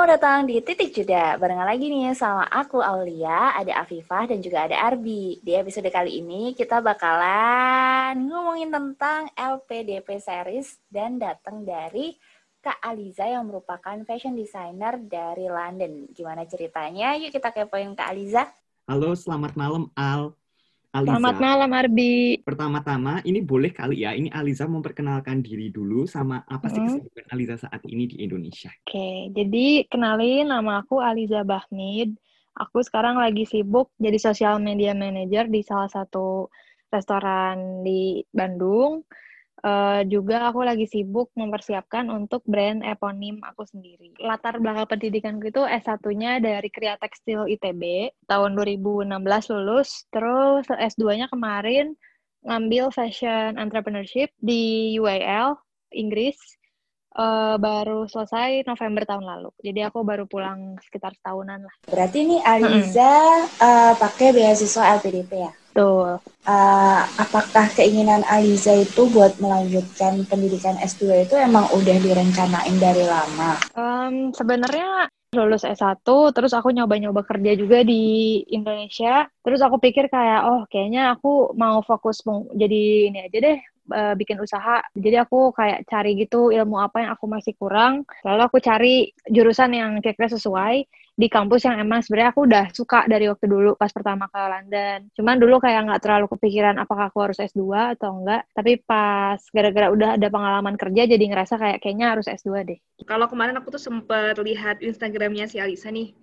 Selamat datang di Titik Jeda. Barengan lagi nih sama aku Aulia, ada Afifah dan juga ada Arbi. Di episode kali ini kita bakalan ngomongin tentang LPDP series dan datang dari Kak Aliza yang merupakan fashion designer dari London. Gimana ceritanya? Yuk kita kepoin Kak Aliza. Halo, selamat malam Al. Aliza. Selamat malam Arbi. Pertama-tama ini boleh kali ya, ini Aliza memperkenalkan diri dulu sama apa sih hmm. kesibukan Aliza saat ini di Indonesia. Oke, okay, jadi kenalin nama aku Aliza Bahmid. Aku sekarang lagi sibuk jadi social media manager di salah satu restoran di Bandung uh, juga aku lagi sibuk mempersiapkan untuk brand eponim aku sendiri. Latar belakang pendidikanku itu S1-nya dari Kriya Tekstil ITB tahun 2016 lulus, terus S2-nya kemarin ngambil fashion entrepreneurship di UAL Inggris uh, baru selesai November tahun lalu. Jadi aku baru pulang sekitar setahunan lah. Berarti ini Aliza hmm. uh, pakai beasiswa LPDP ya? Betul. Uh, apakah keinginan Aliza itu buat melanjutkan pendidikan S2 itu emang udah direncanain dari lama? Um, Sebenarnya lulus S1, terus aku nyoba-nyoba kerja juga di Indonesia. Terus aku pikir kayak, oh kayaknya aku mau fokus jadi ini aja deh, uh, bikin usaha. Jadi aku kayak cari gitu ilmu apa yang aku masih kurang. Lalu aku cari jurusan yang kira-kira sesuai di kampus yang emang sebenarnya aku udah suka dari waktu dulu pas pertama ke London. Cuman dulu kayak nggak terlalu kepikiran apakah aku harus S2 atau enggak. Tapi pas gara-gara udah ada pengalaman kerja jadi ngerasa kayak kayaknya harus S2 deh. Kalau kemarin aku tuh sempet lihat Instagramnya si Alisa nih.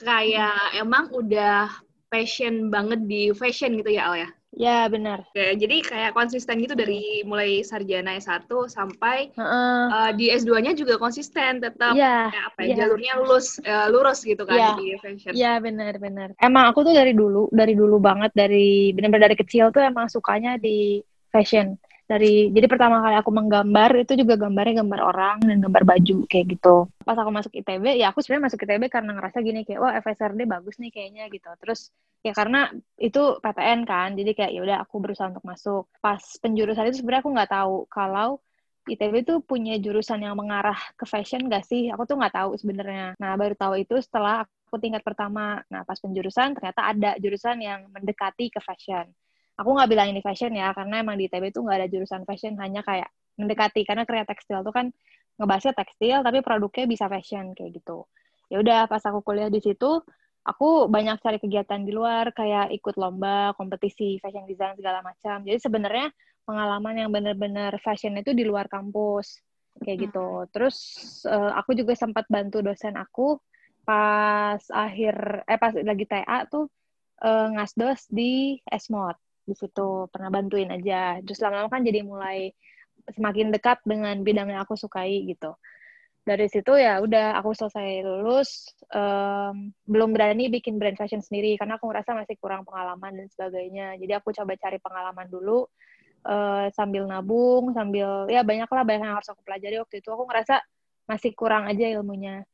Kayak emang udah passion banget di fashion gitu ya Al ya? Ya, benar. Oke, jadi kayak konsisten gitu dari mulai sarjana S1 sampai uh -uh. Uh, di S2-nya juga konsisten tetap ya, kayak apa ya, ya. jalurnya lulus uh, lurus gitu kan ya. di fashion. Iya, benar, benar. Emang aku tuh dari dulu, dari dulu banget dari benar-benar dari kecil tuh emang sukanya di fashion dari jadi pertama kali aku menggambar itu juga gambarnya gambar orang dan gambar baju kayak gitu pas aku masuk ITB ya aku sebenarnya masuk ITB karena ngerasa gini kayak wah FSRD bagus nih kayaknya gitu terus ya karena itu PTN kan jadi kayak ya udah aku berusaha untuk masuk pas penjurusan itu sebenarnya aku nggak tahu kalau ITB itu punya jurusan yang mengarah ke fashion gak sih? Aku tuh nggak tahu sebenarnya. Nah, baru tahu itu setelah aku tingkat pertama. Nah, pas penjurusan ternyata ada jurusan yang mendekati ke fashion aku nggak bilang ini fashion ya karena emang di ITB itu nggak ada jurusan fashion hanya kayak mendekati karena kreatif tekstil tuh kan ngebahasnya tekstil tapi produknya bisa fashion kayak gitu ya udah pas aku kuliah di situ aku banyak cari kegiatan di luar kayak ikut lomba kompetisi fashion design segala macam. Jadi sebenarnya pengalaman yang bener-bener fashion itu di luar kampus kayak gitu. Hmm. terus uh, aku juga sempat bantu dosen aku pas akhir eh pas lagi TA tuh uh, ngasdos di Esmod di situ. Pernah bantuin aja. Terus lama-lama kan jadi mulai semakin dekat dengan bidang yang aku sukai gitu dari situ ya udah aku selesai lulus um, belum berani bikin brand fashion sendiri karena aku ngerasa masih kurang pengalaman dan sebagainya. Jadi aku coba cari pengalaman dulu uh, sambil nabung sambil ya banyak lah banyak yang harus aku pelajari. Waktu itu aku ngerasa masih kurang aja ilmunya.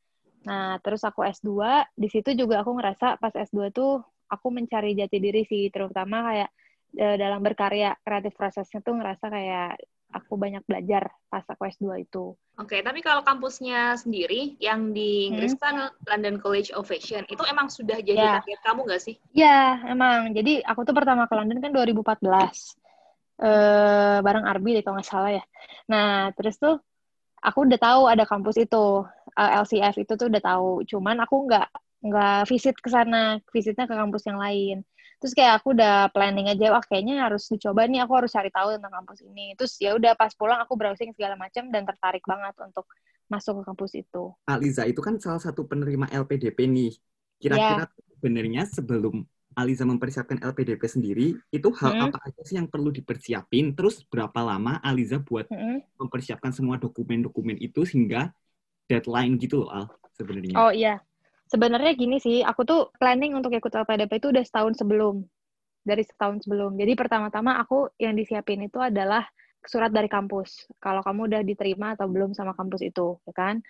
Nah terus aku S2 di situ juga aku ngerasa pas S2 tuh aku mencari jati diri sih. Terutama kayak uh, dalam berkarya kreatif prosesnya tuh ngerasa kayak aku banyak belajar pas aku S2 itu. Oke, okay, tapi kalau kampusnya sendiri yang di Inggris hmm. kan London College of Fashion, itu emang sudah jadi yeah. target kamu nggak sih? Iya, yeah, emang. Jadi aku tuh pertama ke London kan 2014. Eh, bareng Arbi deh kalau nggak salah ya. Nah, terus tuh aku udah tahu ada kampus itu, uh, eh, LCF itu tuh udah tahu. Cuman aku nggak nggak visit ke sana, visitnya ke kampus yang lain terus kayak aku udah planning aja wah kayaknya harus dicoba nih aku harus cari tahu tentang kampus ini terus ya udah pas pulang aku browsing segala macam dan tertarik banget untuk masuk ke kampus itu Aliza itu kan salah satu penerima LPDP nih kira-kira yeah. sebenarnya sebelum Aliza mempersiapkan LPDP sendiri, itu hal hmm. apa aja sih yang perlu dipersiapin? Terus berapa lama Aliza buat hmm. mempersiapkan semua dokumen-dokumen itu sehingga deadline gitu loh, Al, sebenarnya? Oh iya, sebenarnya gini sih, aku tuh planning untuk ikut LPDP itu udah setahun sebelum. Dari setahun sebelum. Jadi pertama-tama aku yang disiapin itu adalah surat dari kampus. Kalau kamu udah diterima atau belum sama kampus itu, ya kan?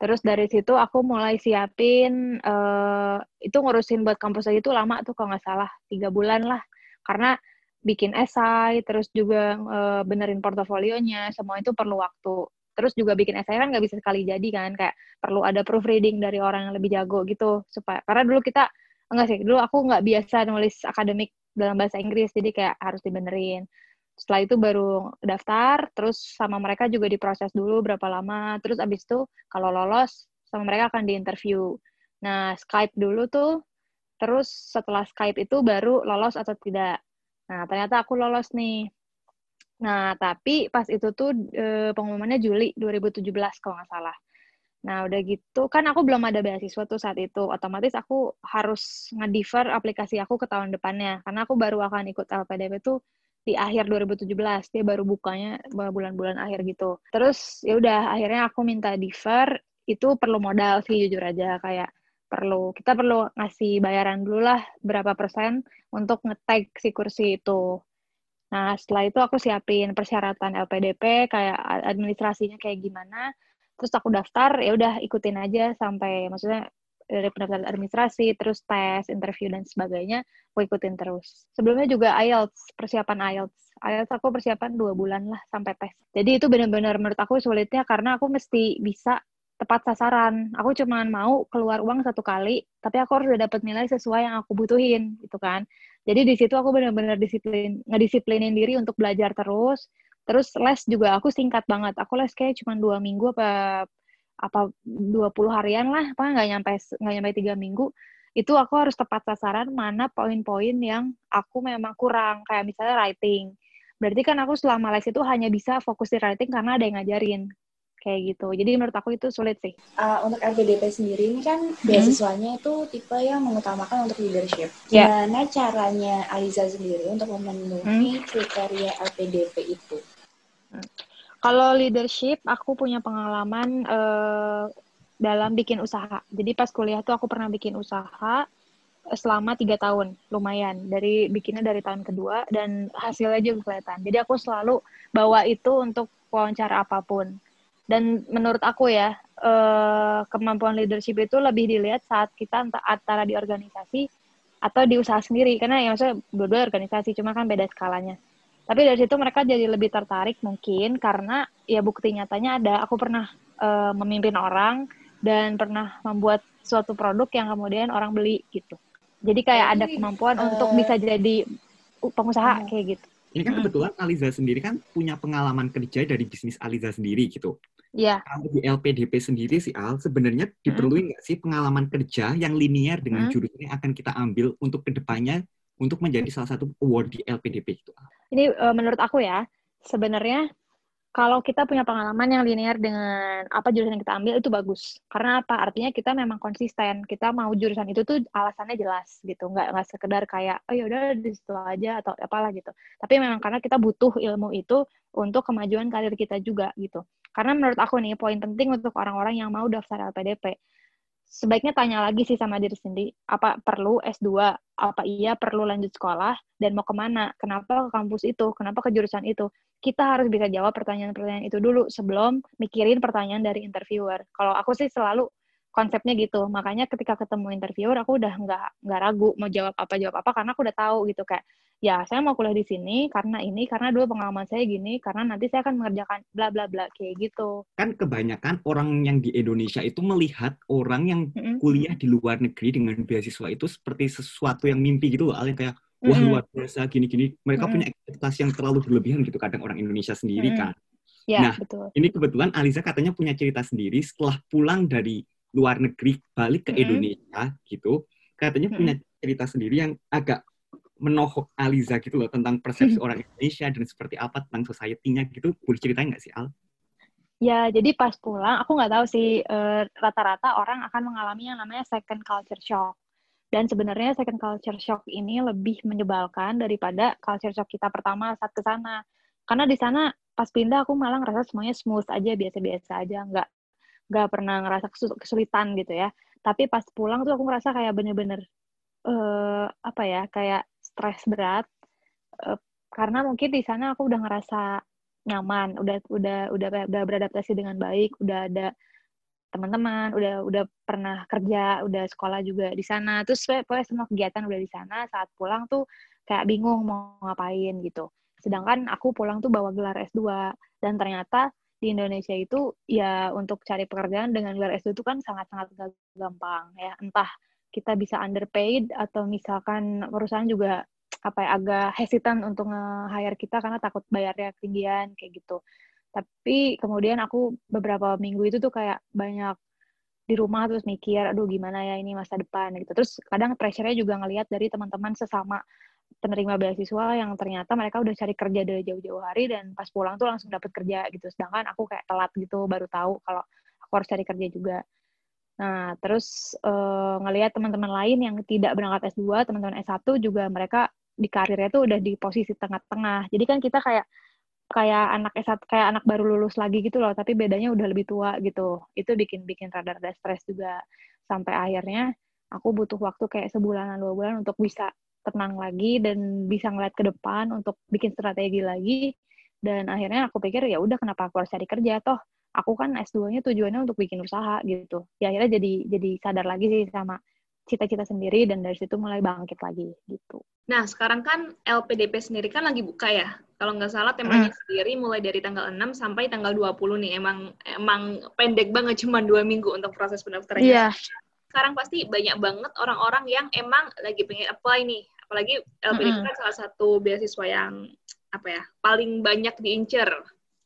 Terus dari situ aku mulai siapin, uh, itu ngurusin buat kampus aja itu lama tuh kalau nggak salah, tiga bulan lah. Karena bikin esai, terus juga uh, benerin portofolionya, semua itu perlu waktu. Terus juga bikin essay kan nggak bisa sekali jadi kan kayak perlu ada proofreading dari orang yang lebih jago gitu. Supaya karena dulu kita enggak sih dulu aku nggak biasa nulis akademik dalam bahasa Inggris jadi kayak harus dibenerin. Setelah itu baru daftar terus sama mereka juga diproses dulu berapa lama. Terus abis itu kalau lolos sama mereka akan diinterview. Nah Skype dulu tuh terus setelah Skype itu baru lolos atau tidak. Nah ternyata aku lolos nih Nah, tapi pas itu tuh e, pengumumannya Juli 2017 kalau nggak salah. Nah, udah gitu, kan aku belum ada beasiswa tuh saat itu. Otomatis aku harus nge-defer aplikasi aku ke tahun depannya. Karena aku baru akan ikut LPDP tuh di akhir 2017. Dia baru bukanya bulan-bulan akhir gitu. Terus, ya udah akhirnya aku minta defer. Itu perlu modal sih, jujur aja. Kayak perlu, kita perlu ngasih bayaran dulu lah berapa persen untuk nge-tag si kursi itu. Nah, setelah itu aku siapin persyaratan LPDP, kayak administrasinya kayak gimana. Terus aku daftar, ya udah ikutin aja sampai maksudnya dari pendaftaran administrasi, terus tes, interview dan sebagainya, aku ikutin terus. Sebelumnya juga IELTS, persiapan IELTS. IELTS aku persiapan dua bulan lah sampai tes. Jadi itu benar-benar menurut aku sulitnya karena aku mesti bisa tepat sasaran. Aku cuma mau keluar uang satu kali, tapi aku harus udah dapat nilai sesuai yang aku butuhin, gitu kan. Jadi di situ aku benar-benar disiplin, ngedisiplinin diri untuk belajar terus. Terus les juga aku singkat banget. Aku les kayak cuma dua minggu apa apa 20 harian lah, apa nggak nyampe nggak nyampe tiga minggu. Itu aku harus tepat sasaran mana poin-poin yang aku memang kurang. Kayak misalnya writing. Berarti kan aku selama les itu hanya bisa fokus di writing karena ada yang ngajarin kayak gitu. Jadi menurut aku itu sulit sih. Uh, untuk LPDP sendiri ini kan hmm. beasiswanya itu tipe yang mengutamakan untuk leadership. Yeah. Gimana caranya Aliza sendiri untuk memenuhi hmm. kriteria LPDP itu? Hmm. Kalau leadership, aku punya pengalaman uh, dalam bikin usaha. Jadi pas kuliah tuh aku pernah bikin usaha selama tiga tahun, lumayan. Dari bikinnya dari tahun kedua dan hasilnya juga kelihatan. Jadi aku selalu bawa itu untuk wawancara apa pun dan menurut aku ya uh, kemampuan leadership itu lebih dilihat saat kita antara di organisasi atau di usaha sendiri. Karena ya maksudnya dua-dua organisasi cuma kan beda skalanya. Tapi dari situ mereka jadi lebih tertarik mungkin karena ya bukti nyatanya ada. Aku pernah uh, memimpin orang dan pernah membuat suatu produk yang kemudian orang beli gitu. Jadi kayak ada kemampuan uh, untuk bisa jadi pengusaha uh, kayak gitu ini kan kebetulan Aliza sendiri kan punya pengalaman kerja dari bisnis Aliza sendiri gitu. Iya. Kalau di LPDP sendiri sih Al, sebenarnya hmm. diperlukan nggak sih pengalaman kerja yang linear dengan hmm. jurusan yang akan kita ambil untuk ke depannya untuk menjadi salah satu award di LPDP itu? Ini uh, menurut aku ya, sebenarnya kalau kita punya pengalaman yang linear dengan apa jurusan yang kita ambil itu bagus. Karena apa? Artinya kita memang konsisten. Kita mau jurusan itu tuh alasannya jelas gitu. Nggak nggak sekedar kayak oh ya udah di situ aja atau apalah gitu. Tapi memang karena kita butuh ilmu itu untuk kemajuan karir kita juga gitu. Karena menurut aku nih poin penting untuk orang-orang yang mau daftar LPDP sebaiknya tanya lagi sih sama diri sendiri, apa perlu S2, apa iya perlu lanjut sekolah, dan mau ke mana, kenapa ke kampus itu, kenapa ke jurusan itu. Kita harus bisa jawab pertanyaan-pertanyaan itu dulu sebelum mikirin pertanyaan dari interviewer. Kalau aku sih selalu konsepnya gitu, makanya ketika ketemu interviewer aku udah nggak nggak ragu mau jawab apa jawab apa karena aku udah tahu gitu kayak ya saya mau kuliah di sini karena ini karena dulu pengalaman saya gini karena nanti saya akan mengerjakan bla bla bla kayak gitu kan kebanyakan orang yang di Indonesia itu melihat orang yang mm-hmm. kuliah di luar negeri dengan beasiswa itu seperti sesuatu yang mimpi gitu loh kayak wah mm-hmm. luar biasa gini gini mereka mm-hmm. punya ekspektasi yang terlalu berlebihan gitu kadang orang Indonesia sendiri mm-hmm. kan ya, nah betul. ini kebetulan Aliza katanya punya cerita sendiri setelah pulang dari luar negeri balik ke mm-hmm. Indonesia gitu katanya mm-hmm. punya cerita sendiri yang agak menohok Aliza gitu loh tentang persepsi orang Indonesia dan seperti apa tentang society-nya gitu. Boleh ceritain nggak sih Al? Ya, jadi pas pulang, aku nggak tahu sih eh, rata-rata orang akan mengalami yang namanya second culture shock. Dan sebenarnya second culture shock ini lebih menyebalkan daripada culture shock kita pertama saat ke sana. Karena di sana pas pindah aku malah ngerasa semuanya smooth aja, biasa-biasa aja, nggak nggak pernah ngerasa kesulitan gitu ya. Tapi pas pulang tuh aku ngerasa kayak bener-bener uh, apa ya, kayak stres berat uh, karena mungkin di sana aku udah ngerasa nyaman, udah udah udah udah beradaptasi dengan baik, udah ada teman-teman, udah udah pernah kerja, udah sekolah juga di sana. Terus pokoknya semua kegiatan udah di sana. Saat pulang tuh kayak bingung mau ngapain gitu. Sedangkan aku pulang tuh bawa gelar S2 dan ternyata di Indonesia itu ya untuk cari pekerjaan dengan gelar S2 itu kan sangat-sangat gampang ya. Entah kita bisa underpaid atau misalkan perusahaan juga apa ya agak hesitant untuk nge-hire kita karena takut bayarnya ketinggian kayak gitu. Tapi kemudian aku beberapa minggu itu tuh kayak banyak di rumah terus mikir, aduh gimana ya ini masa depan gitu. Terus kadang pressure-nya juga ngelihat dari teman-teman sesama penerima beasiswa yang ternyata mereka udah cari kerja dari jauh-jauh hari dan pas pulang tuh langsung dapat kerja gitu. Sedangkan aku kayak telat gitu baru tahu kalau aku harus cari kerja juga. Nah, terus uh, ngelihat teman-teman lain yang tidak berangkat S2, teman-teman S1 juga mereka di karirnya tuh udah di posisi tengah-tengah. Jadi kan kita kayak kayak anak S1 kayak anak baru lulus lagi gitu loh, tapi bedanya udah lebih tua gitu. Itu bikin bikin rada-rada stres juga. Sampai akhirnya aku butuh waktu kayak sebulanan dua bulan untuk bisa tenang lagi dan bisa ngeliat ke depan untuk bikin strategi lagi dan akhirnya aku pikir ya udah kenapa aku harus cari kerja toh aku kan S2-nya tujuannya untuk bikin usaha gitu ya akhirnya jadi jadi sadar lagi sih sama cita-cita sendiri dan dari situ mulai bangkit lagi gitu. Nah, sekarang kan LPDP sendiri kan lagi buka ya. Kalau nggak salah temanya mm. sendiri mulai dari tanggal 6 sampai tanggal 20 nih. Emang emang pendek banget cuma dua minggu untuk proses pendaftaran. Iya. Yeah. Sekarang pasti banyak banget orang-orang yang emang lagi pengen apply nih apalagi LPDP mm -hmm. kan salah satu beasiswa yang apa ya paling banyak diincer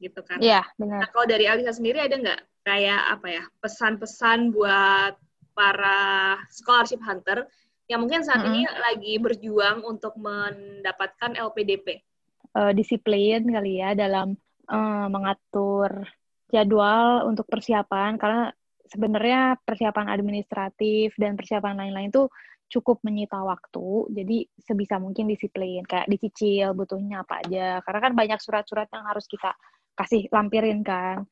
gitu kan. Iya, yeah, benar. Nah, kalau dari Alisa sendiri ada nggak kayak apa ya pesan-pesan buat para scholarship hunter yang mungkin saat mm -hmm. ini lagi berjuang untuk mendapatkan LPDP? Uh, disiplin kali ya dalam uh, mengatur jadwal untuk persiapan karena sebenarnya persiapan administratif dan persiapan lain-lain itu cukup menyita waktu, jadi sebisa mungkin disiplin, kayak dicicil butuhnya apa aja, karena kan banyak surat-surat yang harus kita kasih lampirin kan.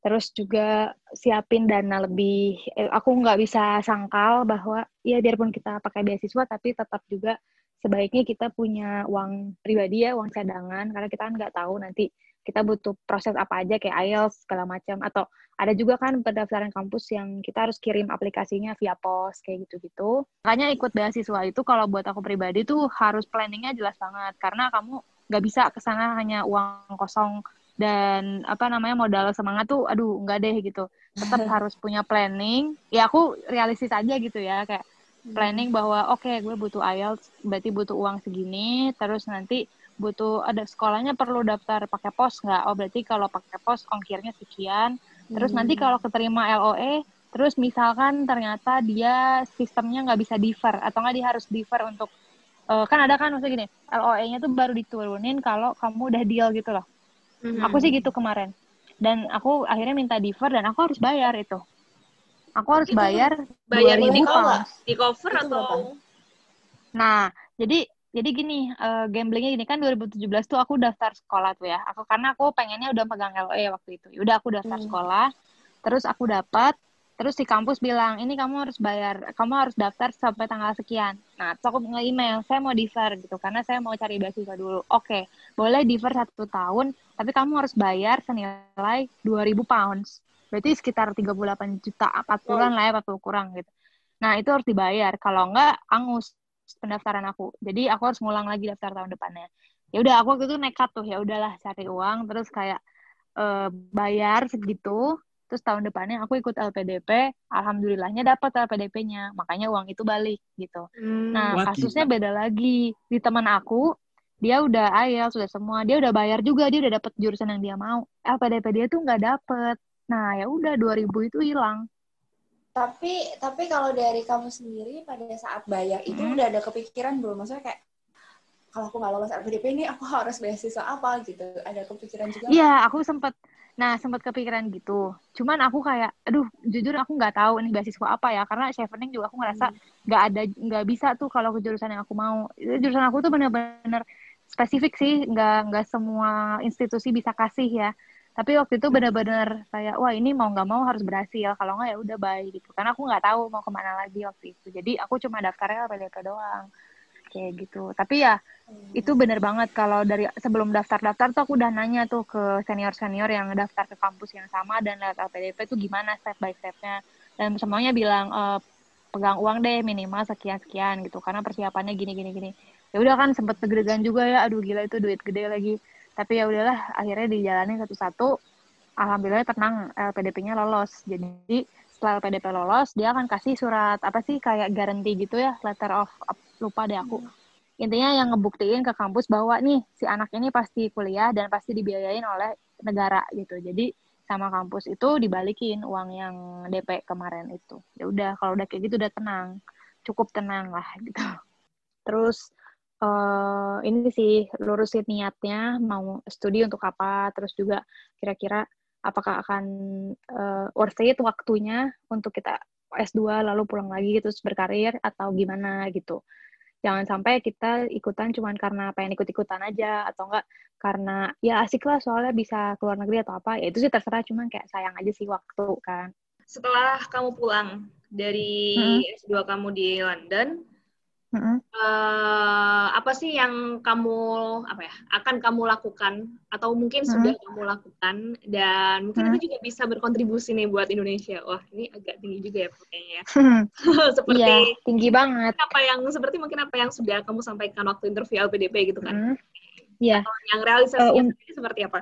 Terus juga siapin dana lebih, eh, aku nggak bisa sangkal bahwa ya biarpun kita pakai beasiswa, tapi tetap juga sebaiknya kita punya uang pribadi ya, uang cadangan, karena kita kan nggak tahu nanti kita butuh proses apa aja kayak IELTS segala macam atau ada juga kan pendaftaran kampus yang kita harus kirim aplikasinya via pos kayak gitu-gitu. Makanya ikut beasiswa itu kalau buat aku pribadi tuh harus planningnya jelas banget karena kamu nggak bisa ke sana hanya uang kosong dan apa namanya modal semangat tuh aduh nggak deh gitu. Tetap harus punya planning. Ya aku realistis aja gitu ya kayak hmm. planning bahwa oke okay, gue butuh IELTS berarti butuh uang segini terus nanti butuh ada sekolahnya perlu daftar pakai pos nggak? Oh berarti kalau pakai pos ongkirnya sekian. Terus hmm. nanti kalau keterima LOE, terus misalkan ternyata dia sistemnya nggak bisa defer atau nggak dia harus defer untuk uh, kan ada kan maksudnya gini, LOE-nya tuh baru diturunin kalau kamu udah deal gitu loh. Hmm. Aku sih gitu kemarin. Dan aku akhirnya minta defer dan aku harus bayar itu. Aku harus itu bayar bayar di cover, di cover atau Nah, jadi jadi gini uh, gamblingnya gini kan 2017 tuh aku daftar sekolah tuh ya aku karena aku pengennya udah pegang LOE waktu itu ya udah aku daftar hmm. sekolah terus aku dapat terus si kampus bilang ini kamu harus bayar kamu harus daftar sampai tanggal sekian nah terus aku nge-email saya mau defer gitu karena saya mau cari beasiswa dulu oke okay, boleh defer satu tahun tapi kamu harus bayar senilai 2000 pounds berarti sekitar 38 juta 40 lah ya 40 kurang gitu nah itu harus dibayar kalau enggak angus pendaftaran aku. Jadi aku harus ngulang lagi daftar tahun depannya. Ya udah aku waktu itu nekat tuh ya udahlah cari uang terus kayak uh, bayar segitu. Terus tahun depannya aku ikut LPDP, alhamdulillahnya dapat LPDP-nya, makanya uang itu balik gitu. Hmm, nah kasusnya beda lagi di teman aku, dia udah ayel sudah semua, dia udah bayar juga, dia udah dapat jurusan yang dia mau. LPDP dia tuh nggak dapet. Nah ya udah 2000 itu hilang. Tapi tapi kalau dari kamu sendiri pada saat bayar itu hmm. udah ada kepikiran belum? Maksudnya kayak kalau aku nggak lolos LPDP ini aku harus beasiswa apa gitu? Ada kepikiran juga? Iya, aku sempat nah sempat kepikiran gitu. Cuman aku kayak, aduh, jujur aku nggak tahu ini beasiswa apa ya, karena chevening juga aku ngerasa hmm. nggak hmm. ada nggak bisa tuh kalau ke jurusan yang aku mau. Jurusan aku tuh bener-bener spesifik sih, nggak nggak semua institusi bisa kasih ya. Tapi waktu itu benar-benar kayak wah ini mau nggak mau harus berhasil kalau nggak ya udah baik gitu. Karena aku nggak tahu mau ke mana lagi waktu itu. Jadi aku cuma daftarnya LPDP doang kayak gitu. Tapi ya hmm. itu bener banget. Kalau dari sebelum daftar-daftar tuh aku udah nanya tuh ke senior-senior yang daftar ke kampus yang sama dan lewat LPDP tuh gimana step by stepnya. Dan semuanya bilang e, pegang uang deh minimal sekian sekian gitu. Karena persiapannya gini gini gini ya udah kan sempet deg juga ya aduh gila itu duit gede lagi tapi ya udahlah akhirnya dijalani satu-satu alhamdulillah tenang LPDP-nya lolos. Jadi setelah LPDP lolos, dia akan kasih surat apa sih kayak garansi gitu ya, letter of lupa deh aku. Intinya yang ngebuktiin ke kampus bahwa nih si anak ini pasti kuliah dan pasti dibiayain oleh negara gitu. Jadi sama kampus itu dibalikin uang yang DP kemarin itu. Ya udah kalau udah kayak gitu udah tenang, cukup tenang lah gitu. Terus uh, ini sih lurusin niatnya mau studi untuk apa, terus juga kira-kira apakah akan uh, worth it waktunya untuk kita S2 lalu pulang lagi terus berkarir atau gimana gitu. Jangan sampai kita ikutan cuman karena pengen ikut-ikutan aja atau enggak karena ya asik lah soalnya bisa keluar negeri atau apa. Ya itu sih terserah cuman kayak sayang aja sih waktu kan. Setelah kamu pulang dari hmm. S2 kamu di London, Mm-hmm. Uh, apa sih yang kamu apa ya akan kamu lakukan atau mungkin mm-hmm. sudah kamu lakukan dan mungkin mm-hmm. itu juga bisa berkontribusi nih buat Indonesia. Wah ini agak tinggi juga ya kayaknya. seperti iya, tinggi banget. Apa yang seperti mungkin apa yang sudah kamu sampaikan waktu interview LPDP gitu kan? Iya. Mm-hmm. Yang realisasinya uh, seperti apa?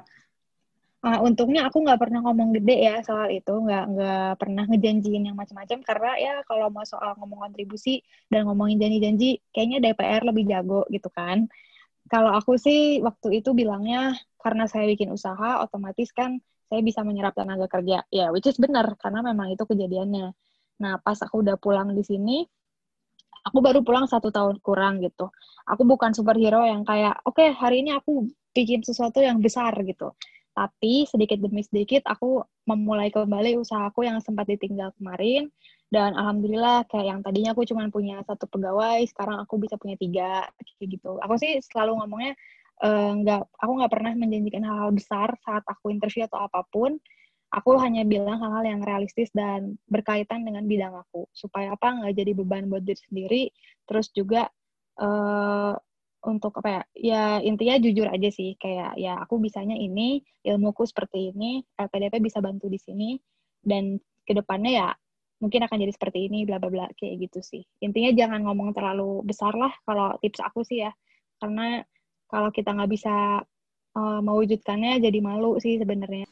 Uh, untungnya aku nggak pernah ngomong gede ya soal itu, nggak nggak pernah ngejanjiin yang macam-macam karena ya kalau mau soal ngomong kontribusi dan ngomongin janji-janji, kayaknya DPR lebih jago gitu kan. Kalau aku sih waktu itu bilangnya karena saya bikin usaha, otomatis kan saya bisa menyerap tenaga kerja. Ya, which is benar karena memang itu kejadiannya. Nah, pas aku udah pulang di sini, aku baru pulang satu tahun kurang gitu. Aku bukan superhero yang kayak, oke okay, hari ini aku bikin sesuatu yang besar gitu tapi sedikit demi sedikit aku memulai kembali usahaku yang sempat ditinggal kemarin. Dan alhamdulillah kayak yang tadinya aku cuma punya satu pegawai sekarang aku bisa punya tiga kayak gitu. Aku sih selalu ngomongnya eh, nggak uh, aku nggak pernah menjanjikan hal-hal besar saat aku interview atau apa pun. Aku hanya bilang hal-hal yang realistis dan berkaitan dengan bidang aku. Supaya apa? Nggak jadi beban buat diri sendiri. Terus juga uh, untuk apa ya ya intinya jujur aja sih kayak ya aku bisanya ini ilmuku seperti ini LPDP bisa bantu di sini dan ke depannya ya mungkin akan jadi seperti ini bla bla bla kayak gitu sih. Intinya jangan ngomong terlalu besar lah kalau tips aku sih ya karena kalau kita nggak bisa uh, mewujudkannya jadi malu sih sebenarnya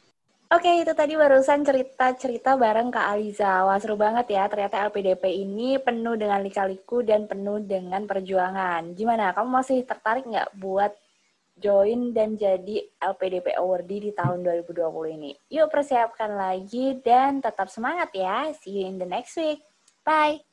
Oke, itu tadi barusan cerita-cerita bareng Kak Aliza. Wah, seru banget ya. Ternyata LPDP ini penuh dengan lika-liku dan penuh dengan perjuangan. Gimana? Kamu masih tertarik nggak buat join dan jadi LPDP Awardee di tahun 2020 ini? Yuk persiapkan lagi dan tetap semangat ya. See you in the next week. Bye!